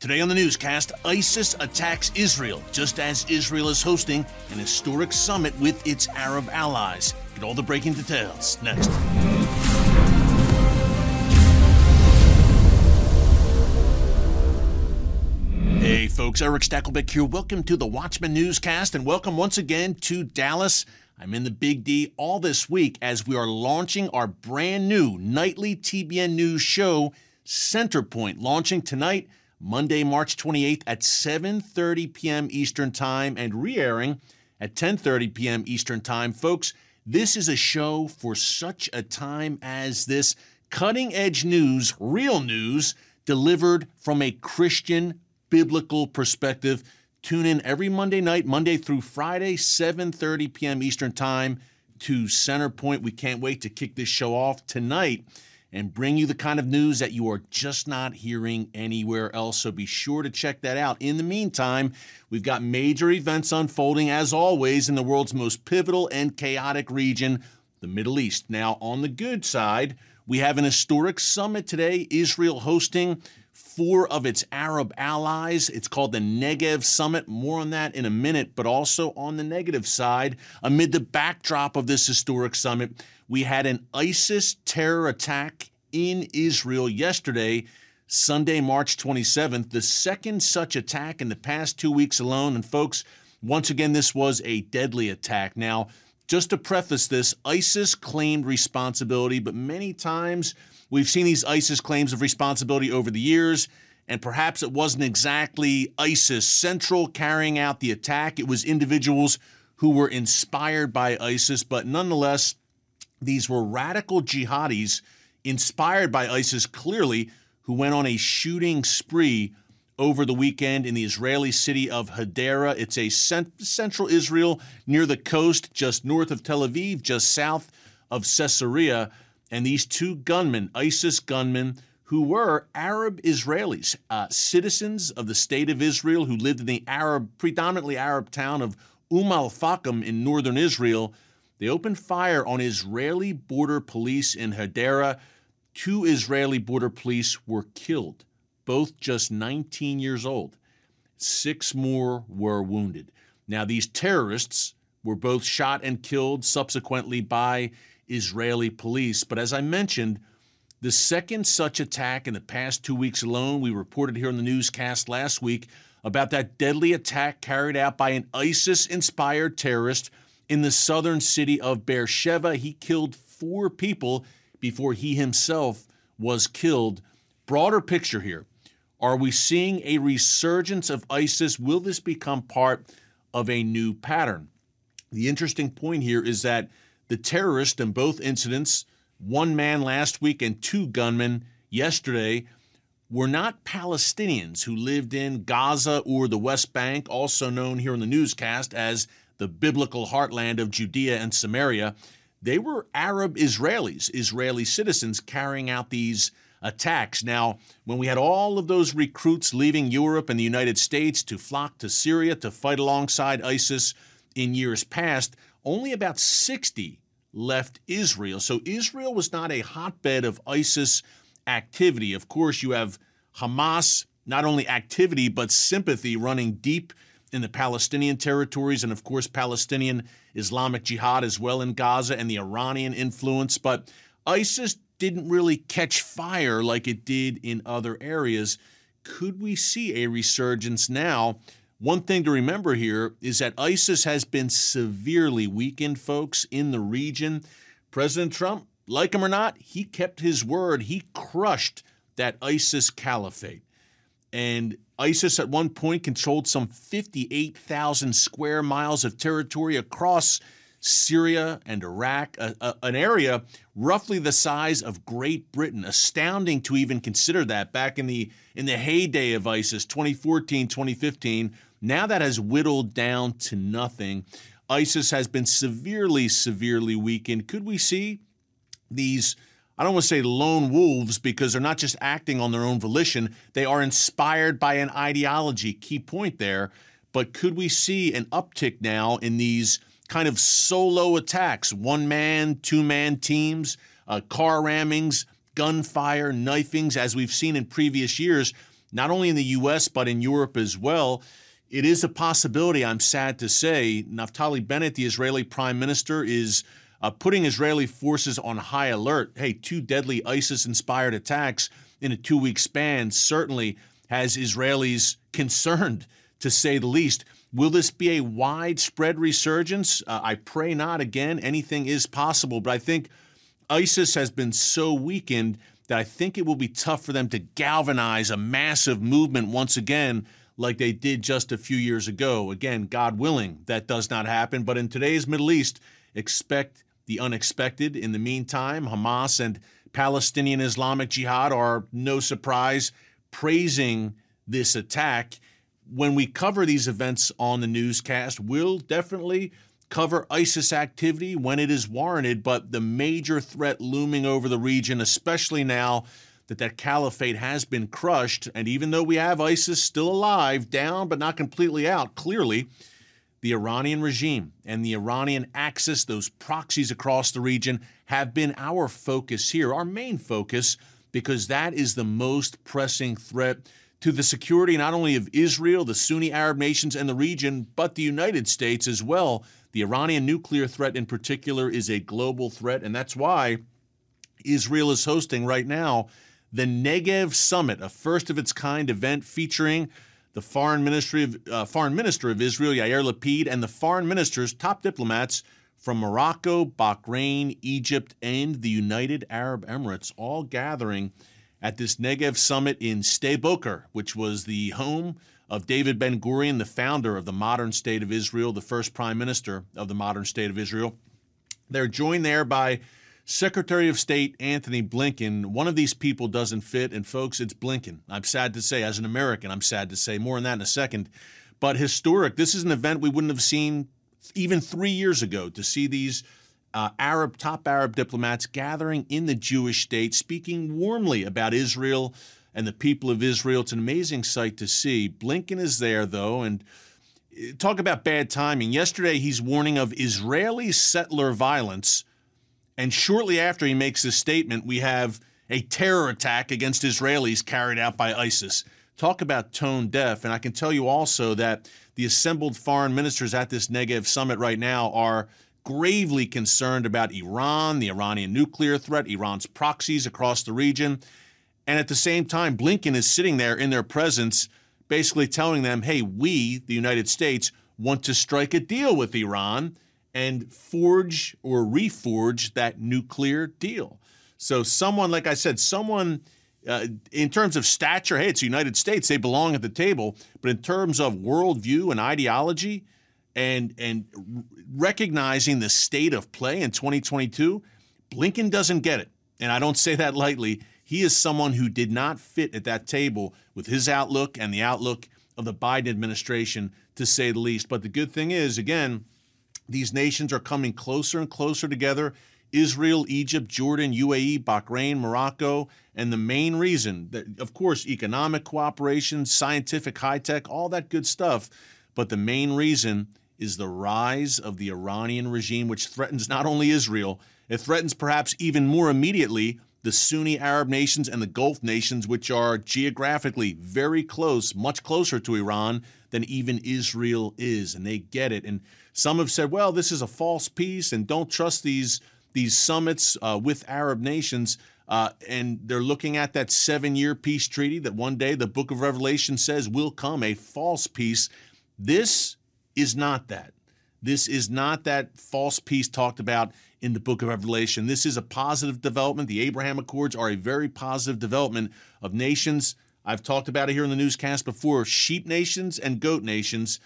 Today on the newscast, ISIS attacks Israel just as Israel is hosting an historic summit with its Arab allies. Get all the breaking details next. Hey folks, Erick Stakelbeck here. Welcome to the Watchman Newscast and welcome once again to Dallas. I'm in the Big D all this week as we are launching our brand new nightly TBN News show, Centerpoint, launching tonight, Monday, March 28th at 7:30 p.m. Eastern Time and re-airing at 10:30 p.m. Eastern Time. Folks, this is a show for such a time as this. Cutting edge news, real news delivered from a Christian biblical perspective. Tune in every Monday night, Monday through Friday, 7:30 p.m. Eastern Time to Centerpoint. We can't wait to kick this show off tonight and bring you the kind of news that you are just not hearing anywhere else. So be sure to check that out. In the meantime, we've got major events unfolding as always in the world's most pivotal and chaotic region, the Middle East. Now, on the good side, we have an historic summit today, Israel hosting four of its Arab allies. It's called the Negev Summit. More on that in a minute, but also on the negative side, amid the backdrop of this historic summit, we had an ISIS terror attack in Israel yesterday. Sunday, March 27th, the second such attack in the past two weeks alone. And folks, once again, this was a deadly attack. Now, just to preface this, ISIS claimed responsibility, but many times We've seen these ISIS claims of responsibility over the years, and perhaps it wasn't exactly ISIS central carrying out the attack. It was individuals who were inspired by ISIS, but nonetheless, these were radical jihadis inspired by ISIS clearly who went on a shooting spree over the weekend in the Israeli city of Hadera. It's a cent- central Israel near the coast, just north of Tel Aviv, just south of Caesarea and these two gunmen, ISIS gunmen, who were Arab Israelis, uh, citizens of the state of Israel who lived in the Arab, predominantly Arab town of Umm al Fahm in northern Israel. They opened fire on Israeli border police in Hadera. Two Israeli border police were killed, both just 19 years old. Six more were wounded. Now, these terrorists were both shot and killed subsequently by Israeli police. But as I mentioned, the second such attack in the past two weeks alone, we reported here on the newscast last week about that deadly attack carried out by an ISIS inspired terrorist in the southern city of Beersheba. He killed four people before he himself was killed. Broader picture here. Are we seeing a resurgence of ISIS? Will this become part of a new pattern? The interesting point here is that the terrorists in both incidents, one man last week and two gunmen yesterday, were not Palestinians who lived in Gaza or the West Bank, also known here in the newscast as the biblical heartland of Judea and Samaria. They were Arab Israelis, Israeli citizens carrying out these attacks. Now, when we had all of those recruits leaving Europe and the United States to flock to Syria to fight alongside ISIS in years past, only about 60 left Israel. So Israel was not a hotbed of ISIS activity. Of course, you have Hamas, not only activity, but sympathy running deep in the Palestinian territories, and of course, Palestinian Islamic Jihad as well in Gaza and the Iranian influence. But ISIS didn't really catch fire like it did in other areas. Could we see a resurgence now? One thing to remember here is that ISIS has been severely weakened, folks, in the region. President Trump, like him or not, he kept his word. He crushed that ISIS caliphate. And ISIS at one point controlled some 58,000 square miles of territory across Syria and Iraq, a, a, an area roughly the size of Great Britain. Astounding to even consider that back in the in the heyday of ISIS 2014, 2015. Now that has whittled down to nothing. ISIS has been severely, severely weakened. Could we see these? I don't want to say lone wolves because they're not just acting on their own volition. They are inspired by an ideology. Key point there. But could we see an uptick now in these kind of solo attacks, one man, two man teams, uh, car rammings, gunfire, knifings, as we've seen in previous years, not only in the U.S., but in Europe as well. It is a possibility, I'm sad to say. Naftali Bennett, the Israeli prime minister, is uh, putting Israeli forces on high alert. Hey, two deadly ISIS inspired attacks in a two week span certainly has Israelis concerned, to say the least. Will this be a widespread resurgence? Uh, I pray not. Again, anything is possible, but I think ISIS has been so weakened that I think it will be tough for them to galvanize a massive movement once again, like they did just a few years ago. Again, God willing, that does not happen. But in today's Middle East, expect the unexpected. In the meantime, Hamas and Palestinian Islamic Jihad are no surprise praising this attack when we cover these events on the newscast, we'll definitely cover ISIS activity when it is warranted, but the major threat looming over the region, especially now that that caliphate has been crushed, and even though we have ISIS still alive, down but not completely out, clearly the Iranian regime and the Iranian axis, those proxies across the region, have been our focus here, our main focus, because that is the most pressing threat to the security not only of Israel, the Sunni Arab nations, and the region, but the United States as well. The Iranian nuclear threat, in particular, is a global threat, and that's why Israel is hosting right now the Negev Summit, a first of its kind event featuring the foreign ministry of, uh, foreign minister of Israel, Yair Lapid, and the foreign ministers, top diplomats from Morocco, Bahrain, Egypt, and the United Arab Emirates, all gathering at this Negev summit in Sde Boker, which was the home of David Ben Gurion, the founder of the modern state of Israel, the first prime minister of the modern state of Israel. They're joined there by Secretary of State Antony Blinken. One of these people doesn't fit, and folks, it's Blinken. I'm sad to say, as an American, I'm sad to say. More on that in a second. But historic, this is an event we wouldn't have seen even three years ago to see these uh, Arab top Arab diplomats gathering in the Jewish state, speaking warmly about Israel and the people of Israel. It's an amazing sight to see. Blinken is there though, and uh, talk about bad timing. Yesterday, he's warning of Israeli settler violence, and shortly after he makes this statement, we have a terror attack against Israelis carried out by ISIS. Talk about tone deaf. And I can tell you also that the assembled foreign ministers at this Negev summit right now are gravely concerned about Iran, the Iranian nuclear threat, Iran's proxies across the region. And at the same time, Blinken is sitting there in their presence, basically telling them, hey, we, the United States, want to strike a deal with Iran and forge or reforge that nuclear deal. So, someone, like I said, someone uh, in terms of stature, hey, it's the United States, they belong at the table. But in terms of worldview and ideology, and and recognizing the state of play in 2022, Blinken doesn't get it. And I don't say that lightly. He is someone who did not fit at that table with his outlook and the outlook of the Biden administration, to say the least. But the good thing is, again, these nations are coming closer and closer together Israel, Egypt, Jordan, UAE, Bahrain, Morocco. And the main reason that, of course, economic cooperation, scientific high tech, all that good stuff. But the main reason is the rise of the Iranian regime, which threatens not only Israel, it threatens perhaps even more immediately the Sunni Arab nations and the Gulf nations, which are geographically very close, much closer to Iran than even Israel is. And they get it. And some have said, well, this is a false peace and don't trust these, these summits uh, with Arab nations. Uh, and they're looking at that seven year peace treaty that one day the book of Revelation says will come, a false peace. This is not that. This is not that false peace talked about in the book of Revelation. This is a positive development. The Abraham Accords are a very positive development of nations. I've talked about it here in the newscast before sheep nations and goat nations.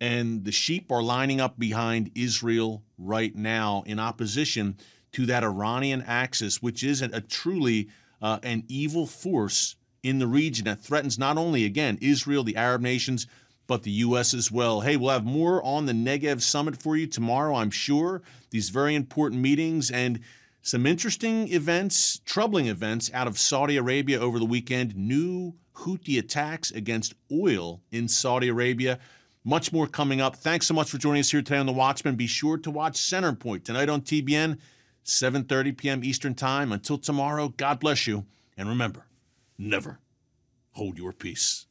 And the sheep are lining up behind Israel right now in opposition to that Iranian axis, which is a, a truly uh, an evil force in the region that threatens not only, again, Israel, the Arab nations, but the U.S. as well. Hey, we'll have more on the Negev Summit for you tomorrow, I'm sure. These very important meetings and some interesting events, troubling events out of Saudi Arabia over the weekend. New Houthi attacks against oil in Saudi Arabia. Much more coming up. Thanks so much for joining us here today on The Watchman. Be sure to watch Centerpoint tonight on TBN, 7.30 p.m. Eastern Time. Until tomorrow, God bless you. And remember, never hold your peace.